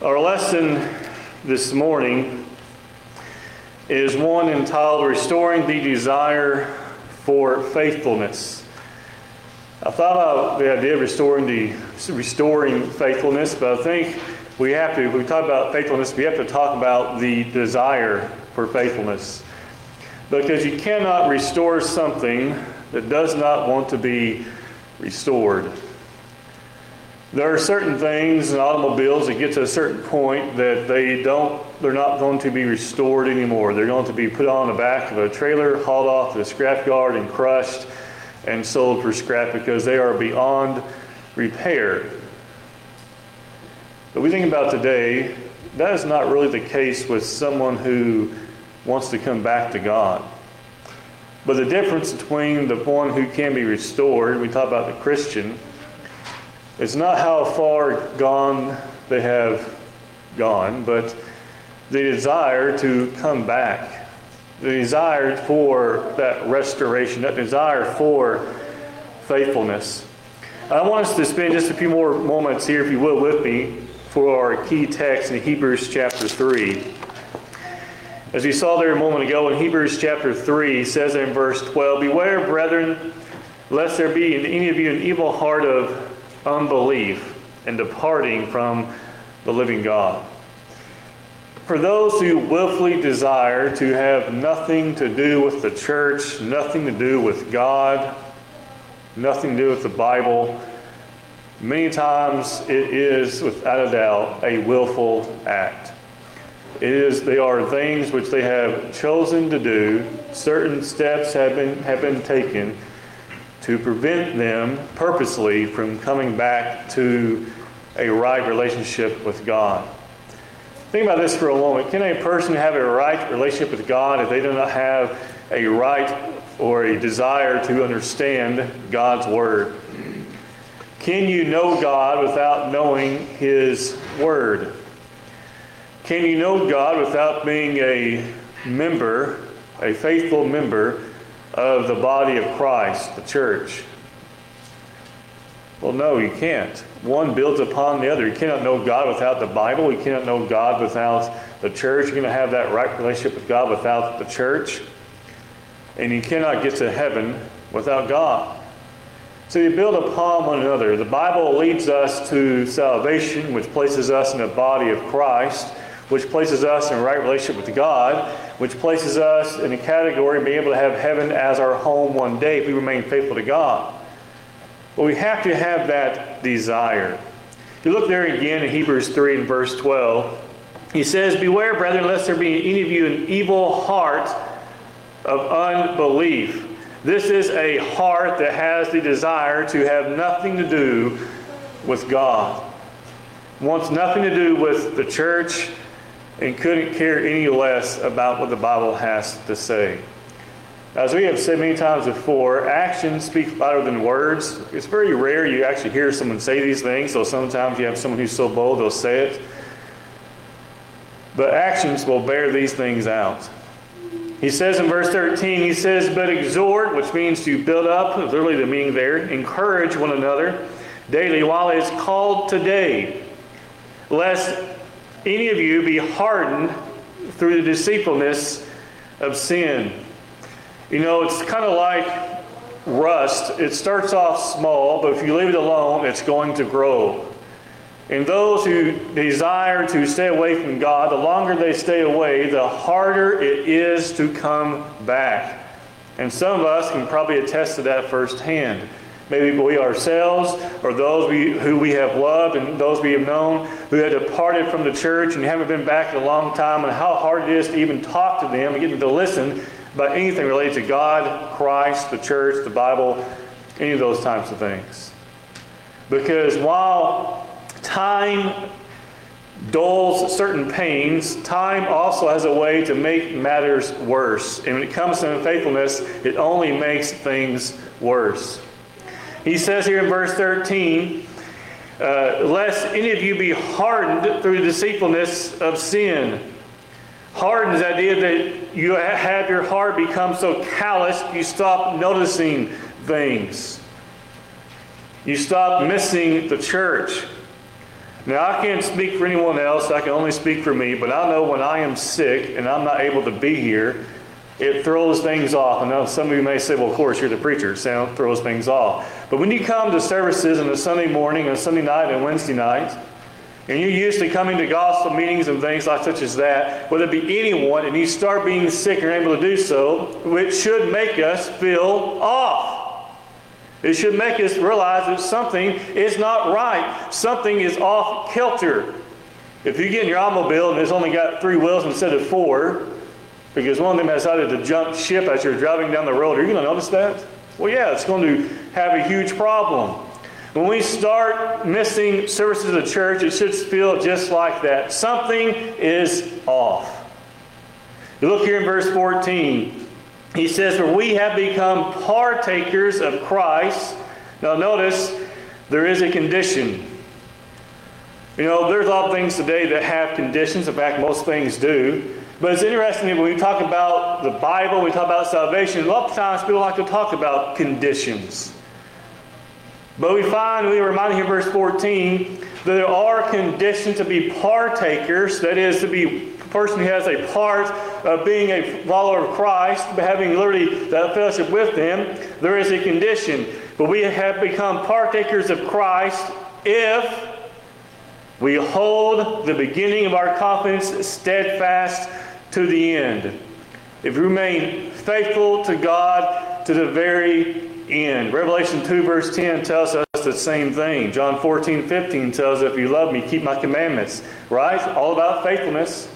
Our lesson this morning is one entitled Restoring the Desire for Faithfulness. I thought about the idea of restoring the restoring faithfulness, but I think we have to, if we talk about faithfulness, we have to talk about the desire for faithfulness. Because you cannot restore something that does not want to be restored. There are certain things in automobiles that get to a certain point that they don't, they're not going to be restored anymore. They're going to be put on the back of a trailer, hauled off to the scrap yard and crushed and sold for scrap because they are beyond repair. But we think about today, that is not really the case with someone who wants to come back to God. But the difference between the one who can be restored, we talk about the Christian, it's not how far gone they have gone, but the desire to come back, the desire for that restoration, that desire for faithfulness. I want us to spend just a few more moments here, if you will, with me for our key text in Hebrews chapter 3. As we saw there a moment ago in Hebrews chapter 3, says in verse 12, Beware, brethren, lest there be in any of you an evil heart of unbelief and departing from the living God. For those who willfully desire to have nothing to do with the church, nothing to do with God, nothing to do with the Bible, many times it is, without a doubt, a willful act. It is, they are things which they have chosen to do. Certain steps have been, have been taken to prevent them purposely from coming back to a right relationship with God. Think about this for a moment. Can a person have a right relationship with God if they do not have a right or a desire to understand God's Word? Can you know God without knowing His Word? Can you know God without being a member, a faithful member of the body of Christ, the church? Well, no, you can't. One builds upon the other. You cannot know God without the Bible. You cannot know God without the church. You cannot have that right relationship with God without the church. And you cannot get to heaven without God. So you build upon one another. The Bible leads us to salvation, which places us in the body of Christ which places us in right relationship with God, which places us in a category of being able to have heaven as our home one day if we remain faithful to God. But we have to have that desire. If you look there again in Hebrews 3 and verse 12, he says, Beware, brethren, lest there be in any of you an evil heart of unbelief. This is a heart that has the desire to have nothing to do with God. Wants nothing to do with the church, and couldn't care any less about what the Bible has to say. As we have said many times before, actions speak louder than words. It's very rare you actually hear someone say these things, so sometimes you have someone who's so bold they'll say it. But actions will bear these things out. He says in verse 13, he says, But exhort, which means to build up, literally the meaning there, encourage one another daily while it is called today, lest any of you be hardened through the deceitfulness of sin. You know, it's kind of like rust. It starts off small, but if you leave it alone, it's going to grow. And those who desire to stay away from God, the longer they stay away, the harder it is to come back. And some of us can probably attest to that firsthand. Maybe we ourselves or those we, who we have loved and those we have known who have departed from the church and haven't been back in a long time, and how hard it is to even talk to them and get them to listen about anything related to God, Christ, the church, the Bible, any of those types of things. Because while time dulls certain pains, time also has a way to make matters worse. And when it comes to unfaithfulness, it only makes things worse. He says here in verse 13, uh, lest any of you be hardened through the deceitfulness of sin. Hardened is the idea that you have your heart become so calloused you stop noticing things. You stop missing the church. Now, I can't speak for anyone else, I can only speak for me, but I know when I am sick and I'm not able to be here, it throws things off. I know some of you may say, well, of course, you're the preacher, it throws things off. But when you come to services on a Sunday morning, a Sunday night, and Wednesday night, and you're used to coming to gospel meetings and things like such as that, whether it be anyone, and you start being sick and able to do so, which should make us feel off. It should make us realize that something is not right. Something is off kilter. If you get in your automobile and it's only got three wheels instead of four, because one of them has decided to jump ship as you're driving down the road, are you going to notice that? Well, yeah, it's going to have a huge problem. When we start missing services of the church, it should feel just like that. Something is off. You look here in verse 14 he says, For we have become partakers of Christ. Now, notice there is a condition. You know, there's a lot of things today that have conditions. In fact, most things do. But it's interesting when we talk about the Bible, we talk about salvation, a lot of times people like to talk about conditions. But we find, we remind here in verse 14, that there are conditions to be partakers, that is, to be a person who has a part of being a follower of Christ, but having literally that fellowship with Him, there is a condition. But we have become partakers of Christ if we hold the beginning of our confidence steadfast to the end. If you remain faithful to God to the very end. Revelation 2, verse 10 tells us the same thing. John 14, 15 tells us, If you love me, keep my commandments. Right? All about faithfulness.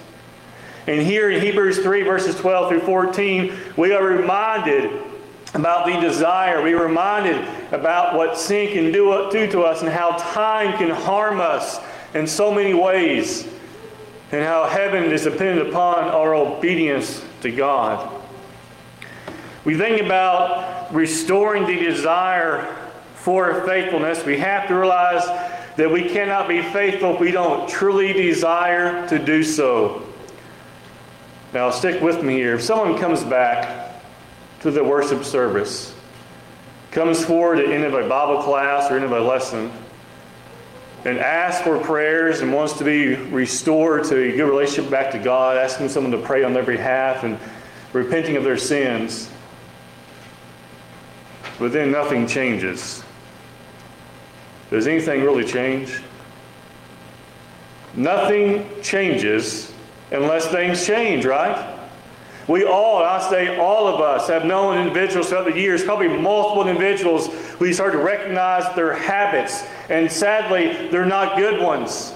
And here in Hebrews 3, verses 12 through 14, we are reminded about the desire. We are reminded about what sin can do, do to us and how time can harm us in so many ways, and how heaven is dependent upon our obedience to God. We think about restoring the desire for faithfulness. We have to realize that we cannot be faithful if we don't truly desire to do so. Now, stick with me here. If someone comes back to the worship service, comes forward at the end of a Bible class or end of a lesson, and asks for prayers and wants to be restored to a good relationship back to God, asking someone to pray on their behalf and repenting of their sins, but then nothing changes. Does anything really change? Nothing changes unless things change, right? We all, I say all of us, have known individuals throughout the years, probably multiple individuals, we start to recognize their habits, and sadly, they're not good ones.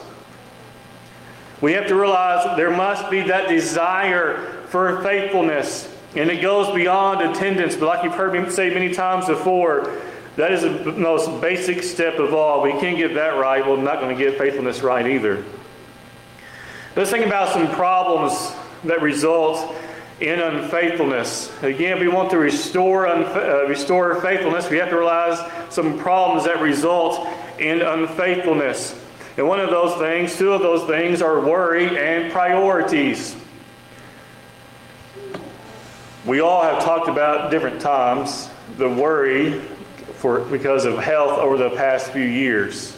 We have to realize there must be that desire for faithfulness, and it goes beyond attendance. But like you've heard me say many times before, that is the most basic step of all. We can't get that right. I'm not going to get faithfulness right either. Let's think about some problems that result in unfaithfulness. Again, we want to restore, uh, restore faithfulness, we have to realize some problems that result in unfaithfulness. And one of those things, two of those things, are worry and priorities. We all have talked about different times the worry for because of health over the past few years.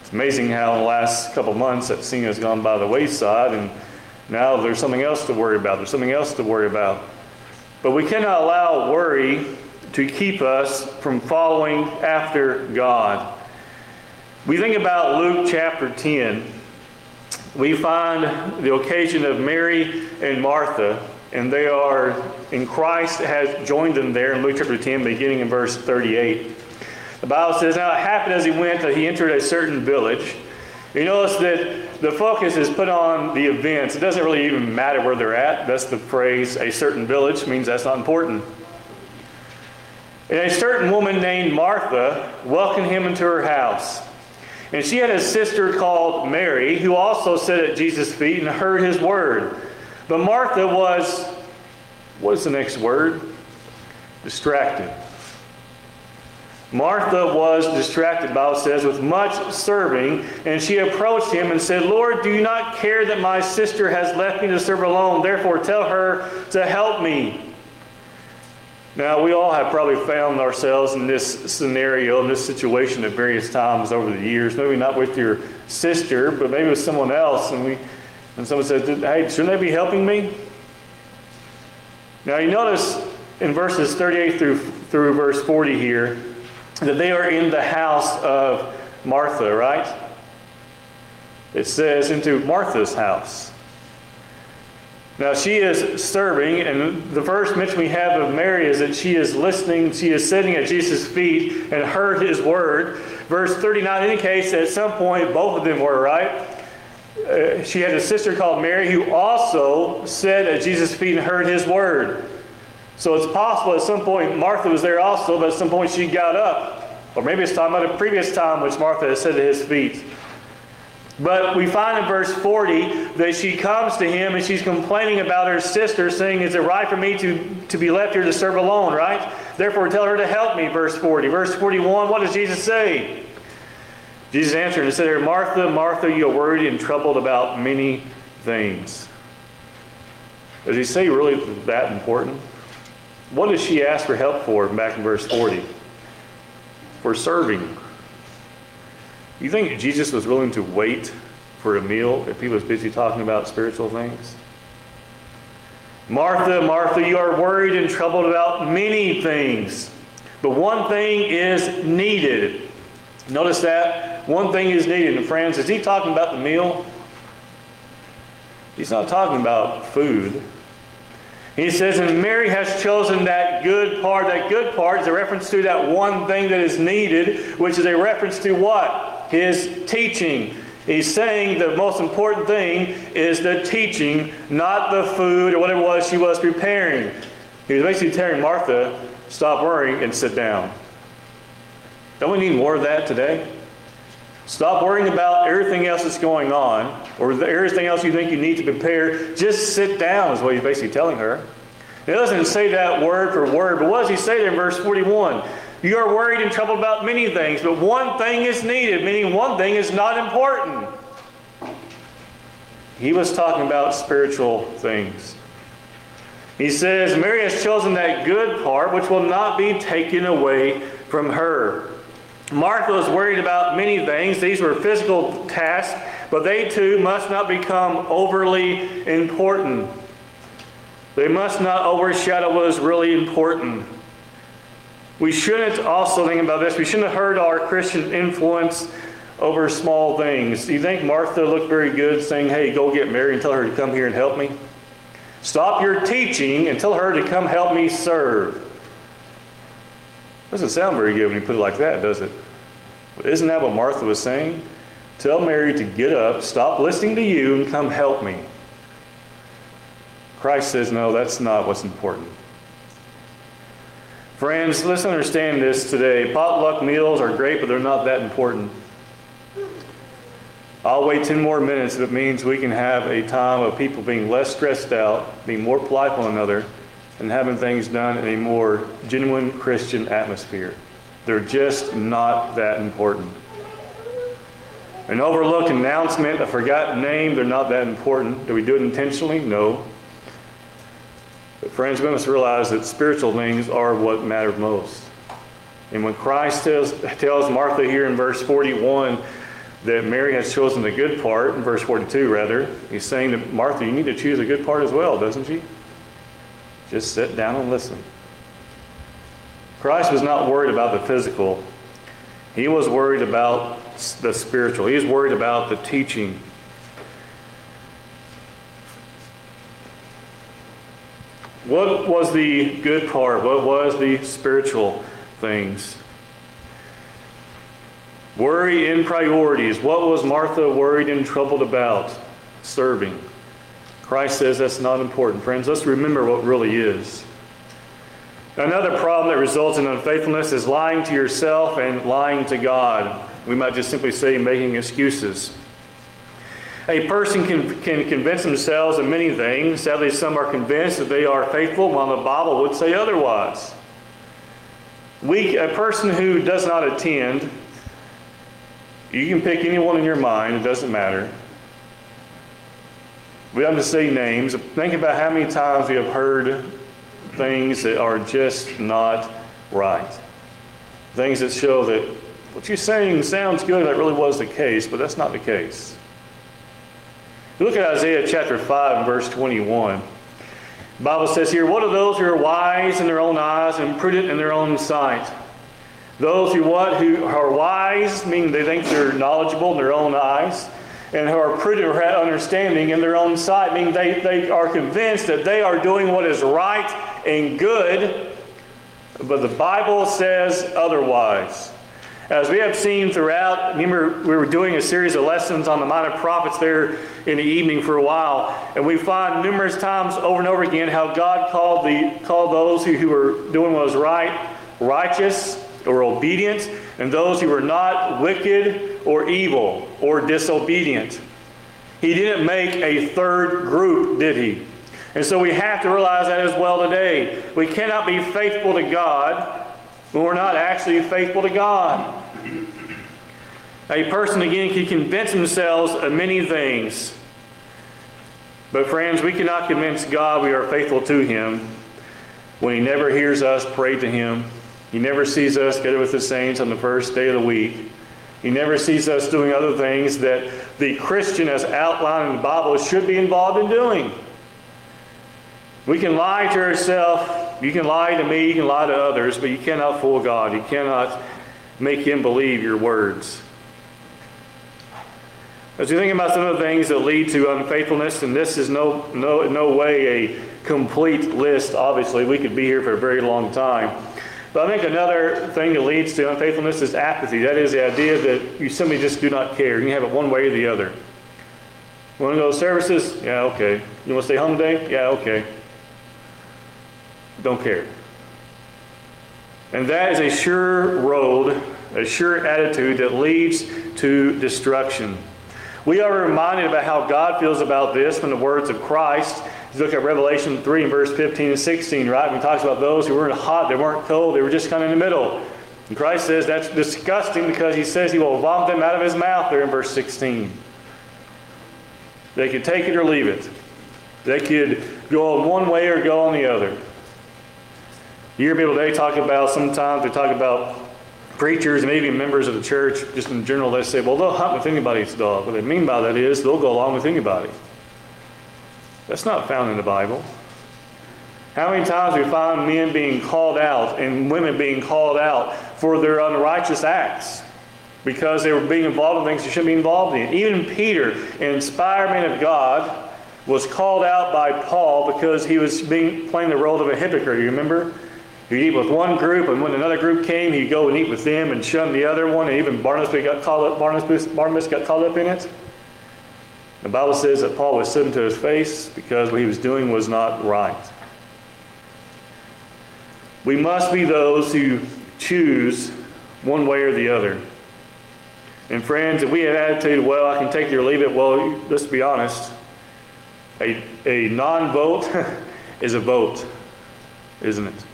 It's amazing how in the last couple months that scene has gone by the wayside, and now there's something else to worry about. There's something else to worry about. But we cannot allow worry to keep us from following after God. We think about Luke chapter 10. We find the occasion of Mary and Martha, and they are, in Christ has joined them there in Luke chapter 10, beginning in verse 38. The Bible says, Now it happened as he went that he entered a certain village. You notice that the focus is put on the events. It doesn't really even matter where they're at. That's the phrase, a certain village, means that's not important. And a certain woman named Martha welcomed him into her house. And she had a sister called Mary, who also sat at Jesus' feet and heard his word. But Martha was, what is the next word? Distracted. Martha was distracted, Bible says, with much serving, and she approached him and said, Lord, do you not care that my sister has left me to serve alone? Therefore, tell her to help me. Now, we all have probably found ourselves in this scenario, in this situation at various times over the years. Maybe not with your sister, but maybe with someone else, and we and someone says, "Hey, shouldn't they be helping me?" Now you notice in verses 38 through through verse 40 here that they are in the house of Martha, right? It says into Martha's house. Now she is serving, and the first mention we have of Mary is that she is listening, she is sitting at Jesus' feet and heard his word. Verse 39 indicates that at some point both of them were, right? Uh, she had a sister called Mary who also sat at Jesus' feet and heard his word. So it's possible at some point Martha was there also, but at some point she got up. Or maybe it's talking about a previous time which Martha had sat at his feet. But we find in verse 40 that she comes to him and she's complaining about her sister, saying, Is it right for me to, to be left here to serve alone, right? Therefore, tell her to help me, verse 40. Verse 41, what does Jesus say? Jesus answered and said here, Martha, Martha, you are worried and troubled about many things. Does he say really that important? What does she ask for help for back in verse 40? For serving. You think Jesus was willing to wait for a meal if he was busy talking about spiritual things? Martha, Martha, you are worried and troubled about many things, but one thing is needed. Notice that? One thing is needed. And friends, is he talking about the meal? He's not talking about food. He says, and Mary has chosen that good part. That good part is a reference to that one thing that is needed, which is a reference to what? his teaching. He's saying the most important thing is the teaching, not the food or whatever it was she was preparing. He was basically telling Martha, stop worrying and sit down. Don't we need more of that today? Stop worrying about everything else that's going on or everything else you think you need to prepare. Just sit down, is what he's basically telling her. He doesn't say that word for word, but what does he say there in verse 41? You are worried and troubled about many things, but one thing is needed, meaning one thing is not important. He was talking about spiritual things. He says, Mary has chosen that good part which will not be taken away from her. Martha was worried about many things. These were physical tasks, but they too must not become overly important. They must not overshadow what is really important. We shouldn't also think about this. We shouldn't hurt our Christian influence over small things. Do you think Martha looked very good saying, hey, go get Mary and tell her to come here and help me? Stop your teaching and tell her to come help me serve. Doesn't sound very good when you put it like that, does it? But isn't that what Martha was saying? Tell Mary to get up, stop listening to you, and come help me. Christ says, no, that's not what's important. Friends, let's understand this today. Potluck meals are great, but they're not that important. I'll wait 10 more minutes if it means we can have a time of people being less stressed out, being more polite to one another, and having things done in a more genuine Christian atmosphere. They're just not that important. An overlooked announcement, a forgotten name, they're not that important. Do we do it intentionally? No. But friends, we must realize that spiritual things are what matter most. And when Christ tells, tells Martha here in verse 41 that Mary has chosen the good part, in verse 42 rather, he's saying to Martha, you need to choose a good part as well, doesn't she? Just sit down and listen. Christ was not worried about the physical. He was worried about the spiritual. He was worried about the teaching What was the good part? What was the spiritual things? Worry in priorities. What was Martha worried and troubled about? Serving. Christ says that's not important. Friends, let's remember what really is. Another problem that results in unfaithfulness is lying to yourself and lying to God. We might just simply say making excuses. A person can, can convince themselves of many things. Sadly, some are convinced that they are faithful, while the Bible would say otherwise. We, a person who does not attend, you can pick anyone in your mind, it doesn't matter. We have to say names. Think about how many times we have heard things that are just not right. Things that show that What you're saying sounds good that really was the case, but that's not the case. Look at Isaiah chapter 5 verse 21. The Bible says here, What are those who are wise in their own eyes and prudent in their own sight? Those who what? Who are wise, meaning they think they're knowledgeable in their own eyes, and who are prudent or have understanding in their own sight, meaning they, they are convinced that they are doing what is right and good, but the Bible says otherwise. As we have seen throughout, remember we were doing a series of lessons on the minor prophets there in the evening for a while, and we find numerous times over and over again how God called the called those who, who were doing what was right, righteous or obedient, and those who were not wicked or evil or disobedient. He didn't make a third group, did he? And so we have to realize that as well today. We cannot be faithful to God when we're not actually faithful to God. A person, again, can convince themselves of many things. But, friends, we cannot convince God we are faithful to Him when He never hears us pray to Him. He never sees us together with the saints on the first day of the week. He never sees us doing other things that the Christian, as outlined in the Bible, should be involved in doing. We can lie to ourselves. You can lie to me. You can lie to others, but you cannot fool God. You cannot make Him believe your words. As we think about some of the things that lead to unfaithfulness, and this is no, no, no way a complete list, obviously, we could be here for a very long time. But I think another thing that leads to unfaithfulness is apathy. That is the idea that you simply just do not care. You have it one way or the other. You want to go to services? Yeah, okay. You want to stay home today? Yeah, okay. Don't care. And that is a sure road, a sure attitude that leads to destruction. We are reminded about how God feels about this from the words of Christ. You look at Revelation 3 and verse 15 and 16, right? When he talks about those who weren't hot, they weren't cold, they were just kind of in the middle. And Christ says that's disgusting because he says he will vomit them out of his mouth there in verse 16. They could take it or leave it. They could go on one way or go on the other. You hear people today talk about, sometimes they talk about preachers and even members of the church, just in general, they say, well, they'll hunt with anybody's dog. What they mean by that is they'll go along with anybody. That's not found in the Bible. How many times do we find men being called out and women being called out for their unrighteous acts because they were being involved in things they shouldn't be involved in? Even Peter, an inspired man of God, was called out by Paul because he was being playing the role of a hypocrite. You remember? He'd eat with one group, and when another group came, he'd go and eat with them and shun the other one. And even Barnabas got caught up, Barnabas, Barnabas got caught up in it. The Bible says that Paul was sitting to his face because what he was doing was not right. We must be those who choose one way or the other. And friends, if we have attitude, well, I can take it or leave it, well, let's be honest. A, a non vote is a vote, isn't it?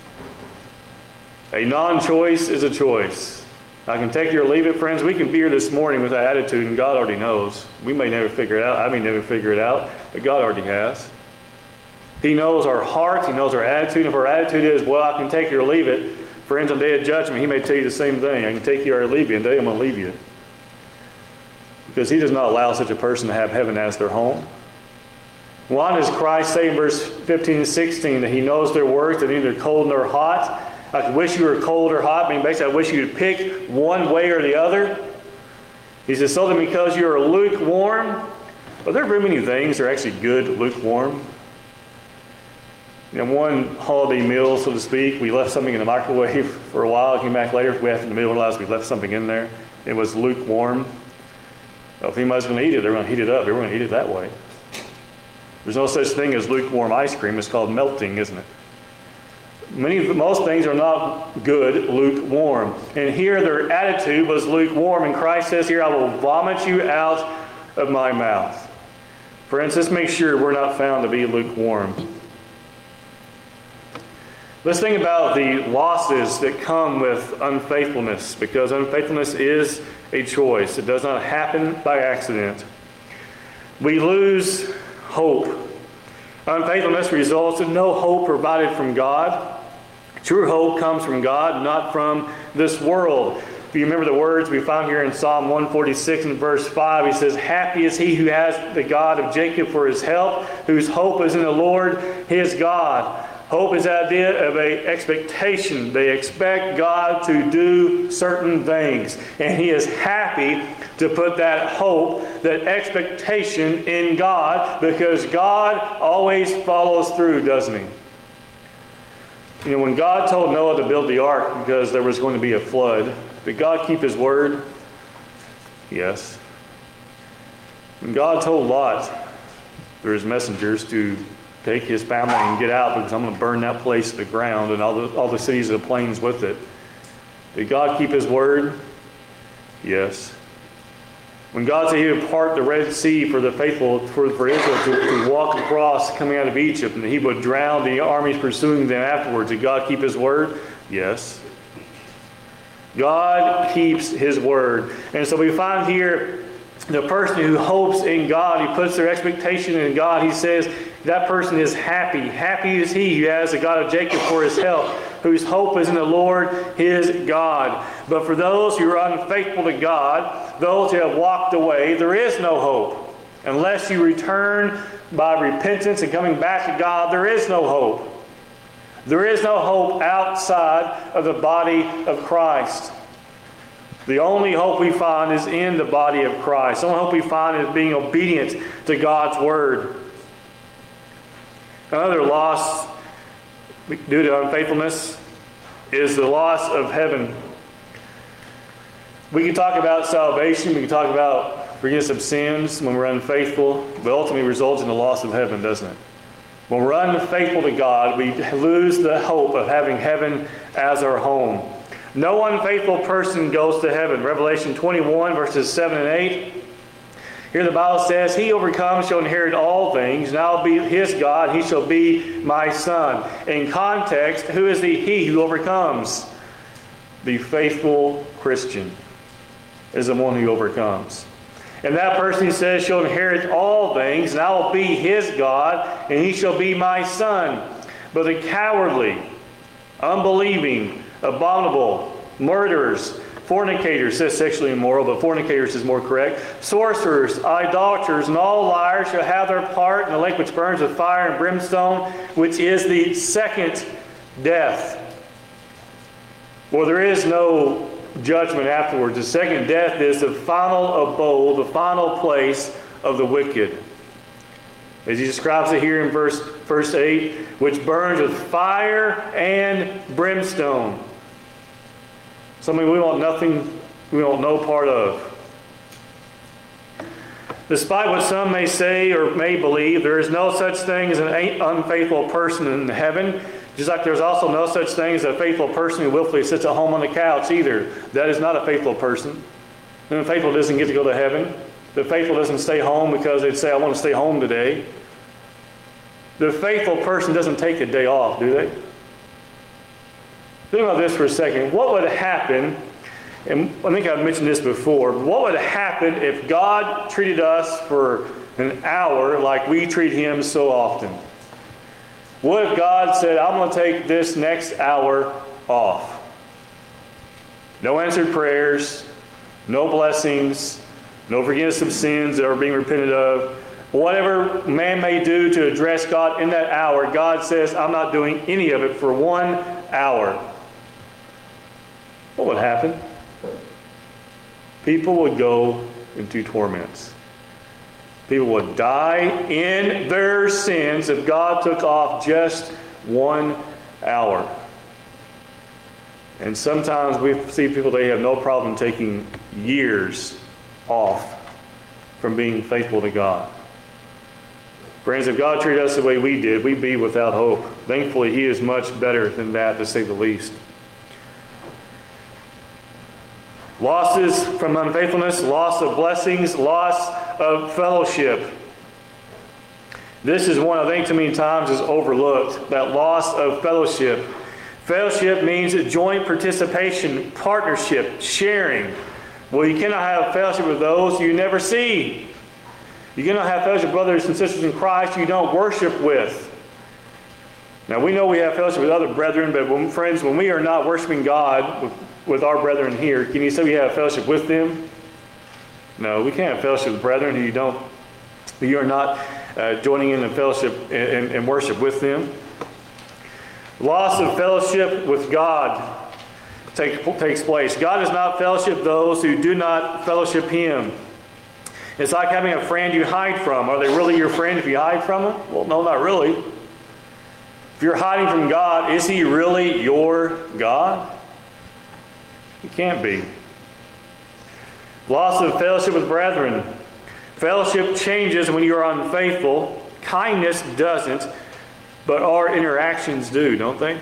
A non choice is a choice. I can take it or leave it, friends. We can be here this morning with that attitude, and God already knows. We may never figure it out. I may never figure it out, but God already has. He knows our hearts. He knows our attitude. If our attitude is, well, I can take it or leave it, friends, on day of judgment, He may tell you the same thing. I can take you or leave you, and today I'm going to leave you. Because He does not allow such a person to have heaven as their home. Why does Christ say in verse 15 and 16 that He knows their works, that neither cold nor hot? I wish you were cold or hot. I mean, basically, I wish you'd pick one way or the other. He says, so because you are lukewarm, well, there are very many things that are actually good lukewarm. You know, one holiday meal, so to speak, we left something in the microwave for a while, came back later, we after the meal we left something in there. It was lukewarm. Well, if anybody's going to eat it, they're going to heat it up. They're going to eat it that way. There's no such thing as lukewarm ice cream. It's called melting, isn't it? Many, most things are not good, lukewarm. And here their attitude was lukewarm. And Christ says here, I will vomit you out of my mouth. Friends, let's make sure we're not found to be lukewarm. Let's think about the losses that come with unfaithfulness, because unfaithfulness is a choice. It does not happen by accident. We lose hope. Unfaithfulness results in no hope provided from God. True hope comes from God, not from this world. If you remember the words we found here in Psalm 146 and verse 5, he says, Happy is he who has the God of Jacob for his help, whose hope is in the Lord his God. Hope is the idea of a expectation. They expect God to do certain things. And he is happy to put that hope, that expectation in God, because God always follows through, doesn't he? You know, when God told Noah to build the ark because there was going to be a flood, did God keep his word? Yes. When God told Lot, through his messengers, to take his family and get out because I'm going to burn that place to the ground and all the, all the cities of the plains with it. Did God keep his word? Yes. When God said he would part the Red Sea for the faithful, for, for Israel to, to walk across coming out of Egypt, and he would drown the armies pursuing them afterwards, did God keep his word? Yes. God keeps his word. And so we find here the person who hopes in God, he puts their expectation in God, he says, that person is happy. Happy is he who has the God of Jacob for his help, whose hope is in the Lord his God. But for those who are unfaithful to God, those who have walked away, there is no hope. Unless you return by repentance and coming back to God, there is no hope. There is no hope outside of the body of Christ. The only hope we find is in the body of Christ. The only hope we find is being obedient to God's word. Another loss due to unfaithfulness is the loss of heaven. We can talk about salvation, we can talk about forgiveness of sins when we're unfaithful, but ultimately results in the loss of heaven, doesn't it? When we're unfaithful to God, we lose the hope of having heaven as our home. No unfaithful person goes to heaven. Revelation 21, verses 7 and 8. Here the Bible says, He overcomes shall inherit all things, and I'll be his God, he shall be my son. In context, who is the he who overcomes? The faithful Christian is the one who overcomes. And that person, says, shall inherit all things, and I will be his God, and he shall be my son. But the cowardly, unbelieving, abominable, murderers, Fornicators, says sexually immoral, but fornicators is more correct. Sorcerers, idolaters, and all liars shall have their part in the lake which burns with fire and brimstone, which is the second death. Well, there is no judgment afterwards. The second death is the final abode, the final place of the wicked. As he describes it here in verse, verse 8, which burns with fire and brimstone. Something we want nothing, we want no part of. Despite what some may say or may believe, there is no such thing as an unfaithful person in heaven. Just like there's also no such thing as a faithful person who willfully sits at home on the couch either. That is not a faithful person. The faithful doesn't get to go to heaven. The faithful doesn't stay home because they say, I want to stay home today. The faithful person doesn't take a day off, do they? Think about this for a second. What would happen, and I think I've mentioned this before, what would happen if God treated us for an hour like we treat Him so often? What if God said, I'm going to take this next hour off? No answered prayers, no blessings, no forgiveness of sins that are being repented of. Whatever man may do to address God in that hour, God says, I'm not doing any of it for one hour what would happen? People would go into torments. People would die in their sins if God took off just one hour. And sometimes we see people, they have no problem taking years off from being faithful to God. Friends, if God treated us the way we did, we'd be without hope. Thankfully, He is much better than that, to say the least. Losses from unfaithfulness, loss of blessings, loss of fellowship. This is one I think too many times is overlooked that loss of fellowship. Fellowship means joint participation, partnership, sharing. Well, you cannot have fellowship with those you never see. You cannot have fellowship brothers and sisters in Christ you don't worship with. Now we know we have fellowship with other brethren, but when, friends, when we are not worshiping God with, with our brethren here, can you say we have fellowship with them? No, we can't have fellowship with brethren who you don't, who you are not uh, joining in the fellowship and, and worship with them. Loss of fellowship with God take, takes place. God does not fellowship those who do not fellowship Him. It's like having a friend you hide from. Are they really your friend if you hide from them? Well, no, not really. You're hiding from God, is He really your God? He can't be. Loss of fellowship with brethren. Fellowship changes when you are unfaithful. Kindness doesn't, but our interactions do, don't they?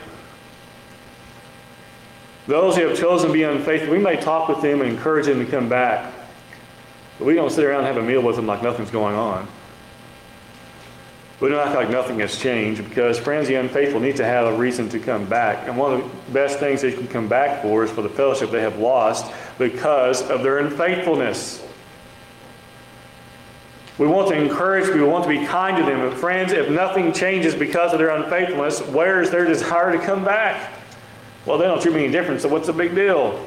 Those who have chosen to be unfaithful, we may talk with them and encourage them to come back. But we don't sit around and have a meal with them like nothing's going on. We don't act like nothing has changed because friends, the unfaithful need to have a reason to come back. And one of the best things they can come back for is for the fellowship they have lost because of their unfaithfulness. We want to encourage, we want to be kind to them. But friends, if nothing changes because of their unfaithfulness, where is their desire to come back? Well, they don't treat me any different, so what's the big deal?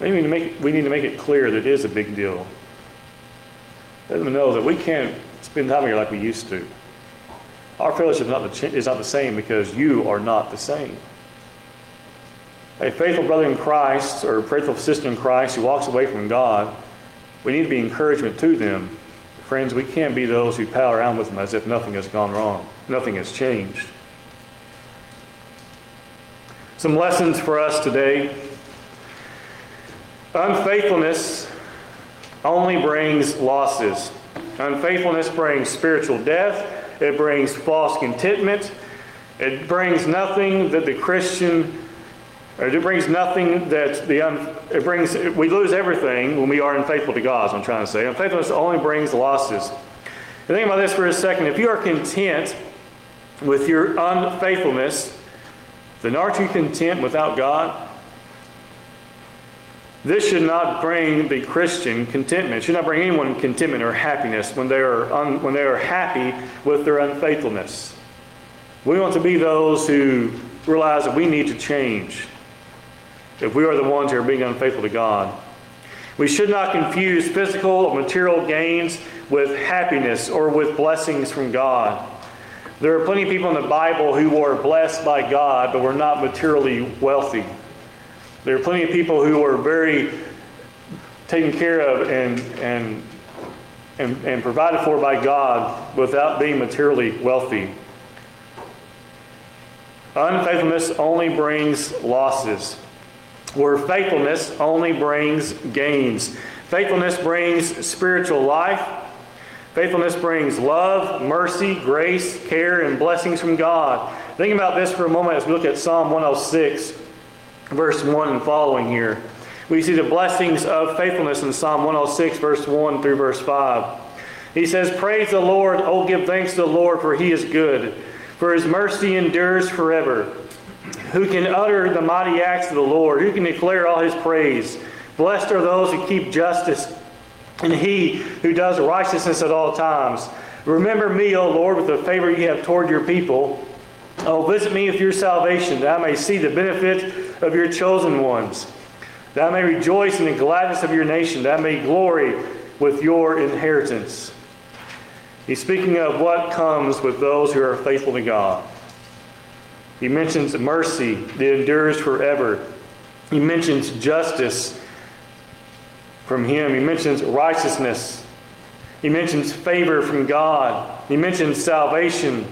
We need to make, we need to make it clear that it is a big deal. Let them know that we can't spend time here like we used to. Our fellowship is not the, is not the same because you are not the same. A faithful brother in Christ or faithful sister in Christ who walks away from God, we need to be encouragement to them. Friends, we can't be those who pal around with them as if nothing has gone wrong, nothing has changed. Some lessons for us today. Unfaithfulness only brings losses. Unfaithfulness brings spiritual death, it brings false contentment, it brings nothing that the Christian, it brings nothing that the, un, it brings, we lose everything when we are unfaithful to God, I'm trying to say. Unfaithfulness only brings losses. And think about this for a second. If you are content with your unfaithfulness, then aren't you content without God? This should not bring the Christian contentment. It should not bring anyone contentment or happiness when they are, un, when they are happy with their unfaithfulness. We want to be those who realize that we need to change if we are the ones who are being unfaithful to God. We should not confuse physical or material gains with happiness or with blessings from God. There are plenty of people in the Bible who were blessed by God but were not materially wealthy. There are plenty of people who are very taken care of and, and, and, and provided for by God without being materially wealthy. Unfaithfulness only brings losses, where faithfulness only brings gains. Faithfulness brings spiritual life. Faithfulness brings love, mercy, grace, care, and blessings from God. Think about this for a moment as we look at Psalm 106 verse 1 and following here. We see the blessings of faithfulness in Psalm 106, verse 1 through verse 5. He says, Praise the Lord, oh, give thanks to the Lord, for he is good, for his mercy endures forever. Who can utter the mighty acts of the Lord? Who can declare all his praise? Blessed are those who keep justice, and he who does righteousness at all times. Remember me, O Lord, with the favor you have toward your people. Oh, visit me with your salvation, that I may see the benefit of your chosen ones, that may rejoice in the gladness of your nation, that may glory with your inheritance. He's speaking of what comes with those who are faithful to God. He mentions mercy that endures forever. He mentions justice from Him. He mentions righteousness. He mentions favor from God. He mentions salvation.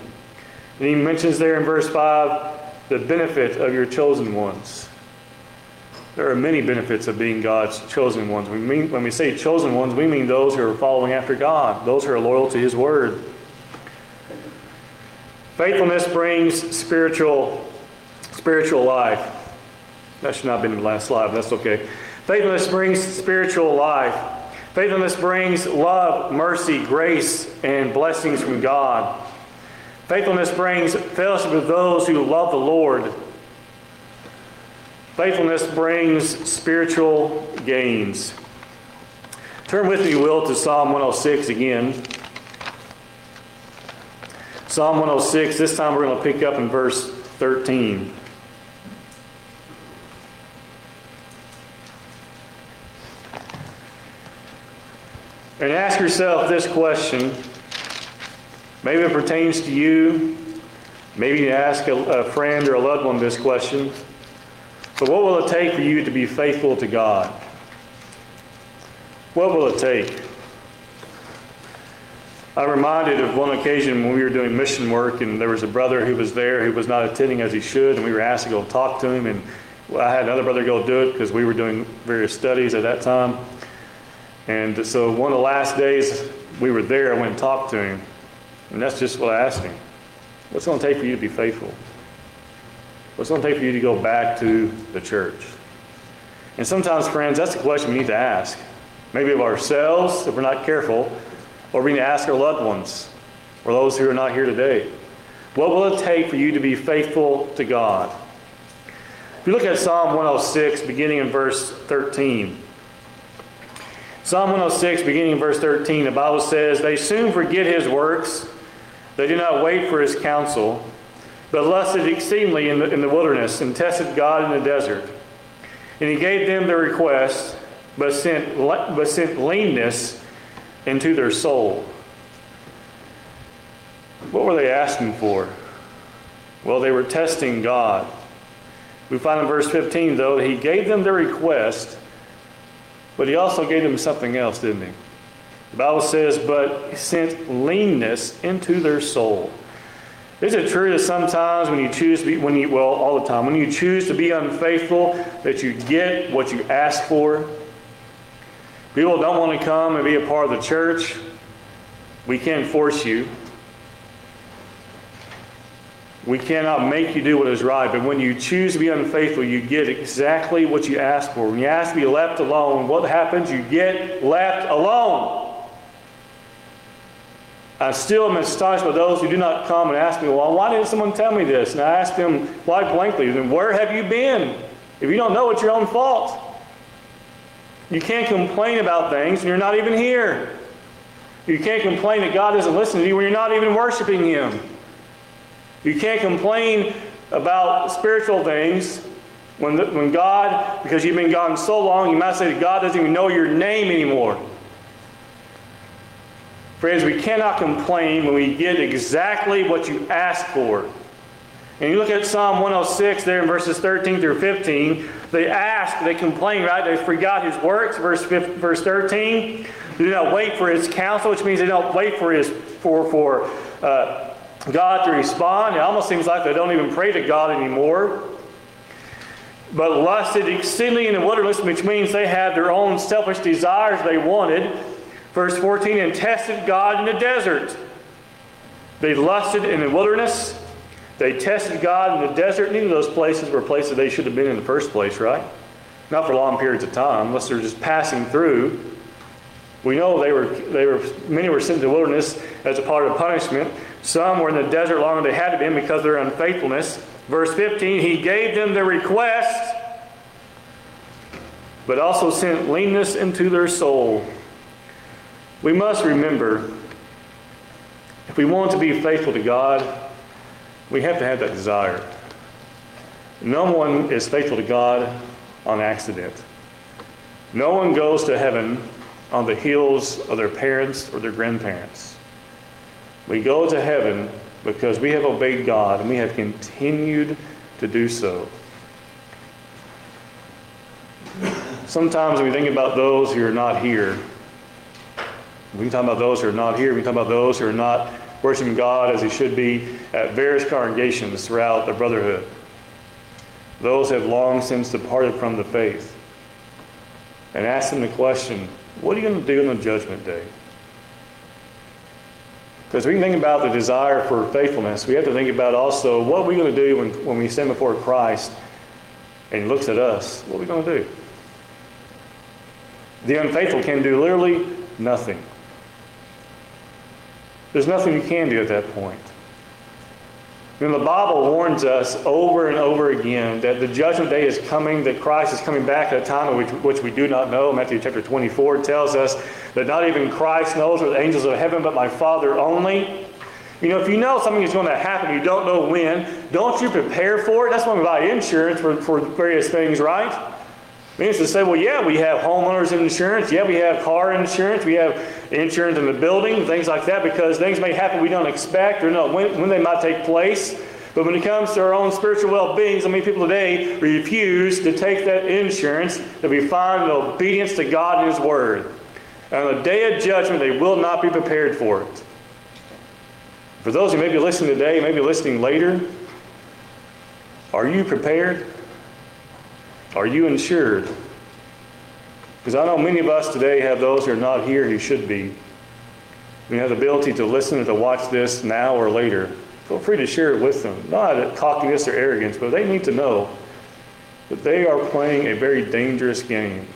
And he mentions there in verse 5 the benefit of your chosen ones. There are many benefits of being God's chosen ones. We mean, when we say chosen ones, we mean those who are following after God, those who are loyal to His Word. Faithfulness brings spiritual, spiritual life. That should not have been the last slide, that's okay. Faithfulness brings spiritual life. Faithfulness brings love, mercy, grace, and blessings from God. Faithfulness brings fellowship with those who love the Lord. Faithfulness brings spiritual gains. Turn with me, will, to Psalm 106 again. Psalm 106, this time we're going to pick up in verse 13. And ask yourself this question. Maybe it pertains to you. Maybe you ask a, a friend or a loved one this question. But what will it take for you to be faithful to God? What will it take? I'm reminded of one occasion when we were doing mission work, and there was a brother who was there who was not attending as he should, and we were asked to go talk to him. And I had another brother go do it because we were doing various studies at that time. And so one of the last days we were there, I went and talked to him. And that's just what I asked him. What's it going to take for you to be faithful? What's it going to take for you to go back to the church? And sometimes, friends, that's the question we need to ask. Maybe of ourselves, if we're not careful, or we need to ask our loved ones, or those who are not here today. What will it take for you to be faithful to God? If you look at Psalm 106, beginning in verse 13, Psalm 106, beginning in verse 13, the Bible says, They soon forget his works, they did not wait for his counsel, but lusted exceedingly in the, in the wilderness and tested God in the desert. And he gave them their request, but sent, but sent leanness into their soul. What were they asking for? Well, they were testing God. We find in verse 15, though, that he gave them their request, but he also gave them something else, didn't he? The Bible says, but sent leanness into their soul. Is it true that sometimes when you choose to be, when you, well, all the time, when you choose to be unfaithful, that you get what you ask for? People don't want to come and be a part of the church. We can't force you. We cannot make you do what is right, but when you choose to be unfaithful, you get exactly what you ask for. When you ask to be left alone, what happens? You get left alone. I still am astonished by those who do not come and ask me, well, why didn't someone tell me this? And I ask them quite blankly, then where have you been? If you don't know, it's your own fault. You can't complain about things when you're not even here. You can't complain that God doesn't listen to you when you're not even worshiping Him. You can't complain about spiritual things when, the, when God, because you've been gone so long, you might say that God doesn't even know your name anymore. Friends, we cannot complain when we get exactly what you ask for. And you look at Psalm 106 there in verses 13 through 15. They ask, they complain, right? They forgot his works. Verse, 15, verse 13. They do not wait for his counsel, which means they don't wait for his for for uh, God to respond. It almost seems like they don't even pray to God anymore. But lusted exceedingly in the wilderness, which means they had their own selfish desires they wanted. Verse 14, and tested God in the desert. They lusted in the wilderness. They tested God in the desert. Neither of those places were places they should have been in the first place, right? Not for long periods of time, unless they're just passing through. We know they were, they were, many were sent to the wilderness as a part of punishment. Some were in the desert longer than they had to be because of their unfaithfulness. Verse 15, he gave them their request, but also sent leanness into their soul. We must remember if we want to be faithful to God, we have to have that desire. No one is faithful to God on accident. No one goes to heaven on the heels of their parents or their grandparents. We go to heaven because we have obeyed God and we have continued to do so. Sometimes we think about those who are not here. We can talk about those who are not here. We can talk about those who are not worshiping God as He should be at various congregations throughout the brotherhood. Those have long since departed from the faith. And ask them the question what are you going to do on the judgment day? Because we can think about the desire for faithfulness. We have to think about also what we're we going to do when, when we stand before Christ and He looks at us? What are we going to do? The unfaithful can do literally nothing. There's nothing you can do at that point. And the Bible warns us over and over again that the judgment day is coming, that Christ is coming back at a time which, which we do not know. Matthew chapter 24 tells us that not even Christ knows or the angels of heaven, but my Father only. You know, if you know something is going to happen, you don't know when, don't you prepare for it? That's why we buy insurance for, for various things, right? Means to say, well, yeah, we have homeowners insurance, yeah, we have car insurance, we have insurance in the building, things like that, because things may happen we don't expect or know when, when they might take place. But when it comes to our own spiritual well-being, so many people today refuse to take that insurance that we find in obedience to God and His Word. And on the day of judgment, they will not be prepared for it. For those who may be listening today, maybe listening later, are you prepared? Are you insured? Because I know many of us today have those who are not here who should be. We have the ability to listen and to watch this now or later. Feel free to share it with them. Not at cockiness or arrogance, but they need to know that they are playing a very dangerous game.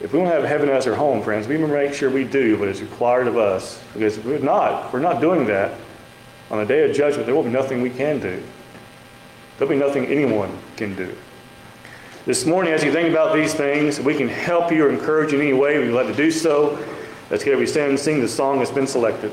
If we want to have heaven as our home, friends, we must make sure we do what is required of us. Because if we're not, if we're not doing that, on the day of judgment, there will be nothing we can do. There'll be nothing anyone can do. This morning, as you think about these things, we can help you or encourage you in any way. We'd like to do so. Let's get we stand and sing the song that's been selected.